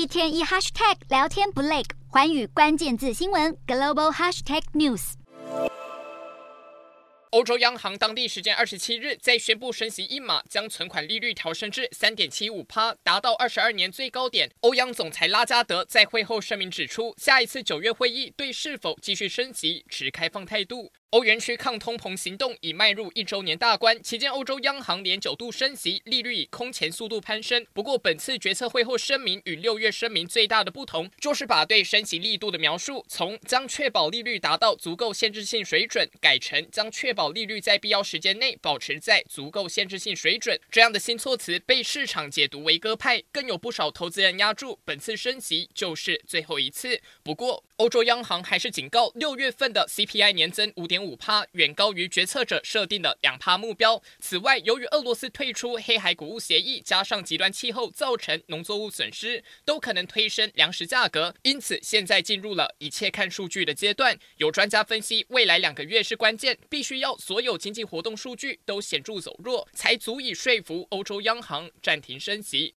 一天一 hashtag 聊天不累，环宇关键字新闻 global hashtag news。欧洲央行当地时间二十七日在宣布升息一码，将存款利率调升至三点七五趴，达到二十二年最高点。欧央总裁拉加德在会后声明指出，下一次九月会议对是否继续升息持开放态度。欧元区抗通膨行动已迈入一周年大关，期间欧洲央行连九度升息，利率以空前速度攀升。不过，本次决策会后声明与六月声明最大的不同，就是把对升息力度的描述从将确保利率达到足够限制性水准，改成将确保利率在必要时间内保持在足够限制性水准。这样的新措辞被市场解读为鸽派，更有不少投资人押注本次升息就是最后一次。不过，欧洲央行还是警告，六月份的 CPI 年增五点五趴远高于决策者设定的两趴目标。此外，由于俄罗斯退出黑海谷物协议，加上极端气候造成农作物损失，都可能推升粮食价格。因此，现在进入了一切看数据的阶段。有专家分析，未来两个月是关键，必须要所有经济活动数据都显著走弱，才足以说服欧洲央行暂停升息。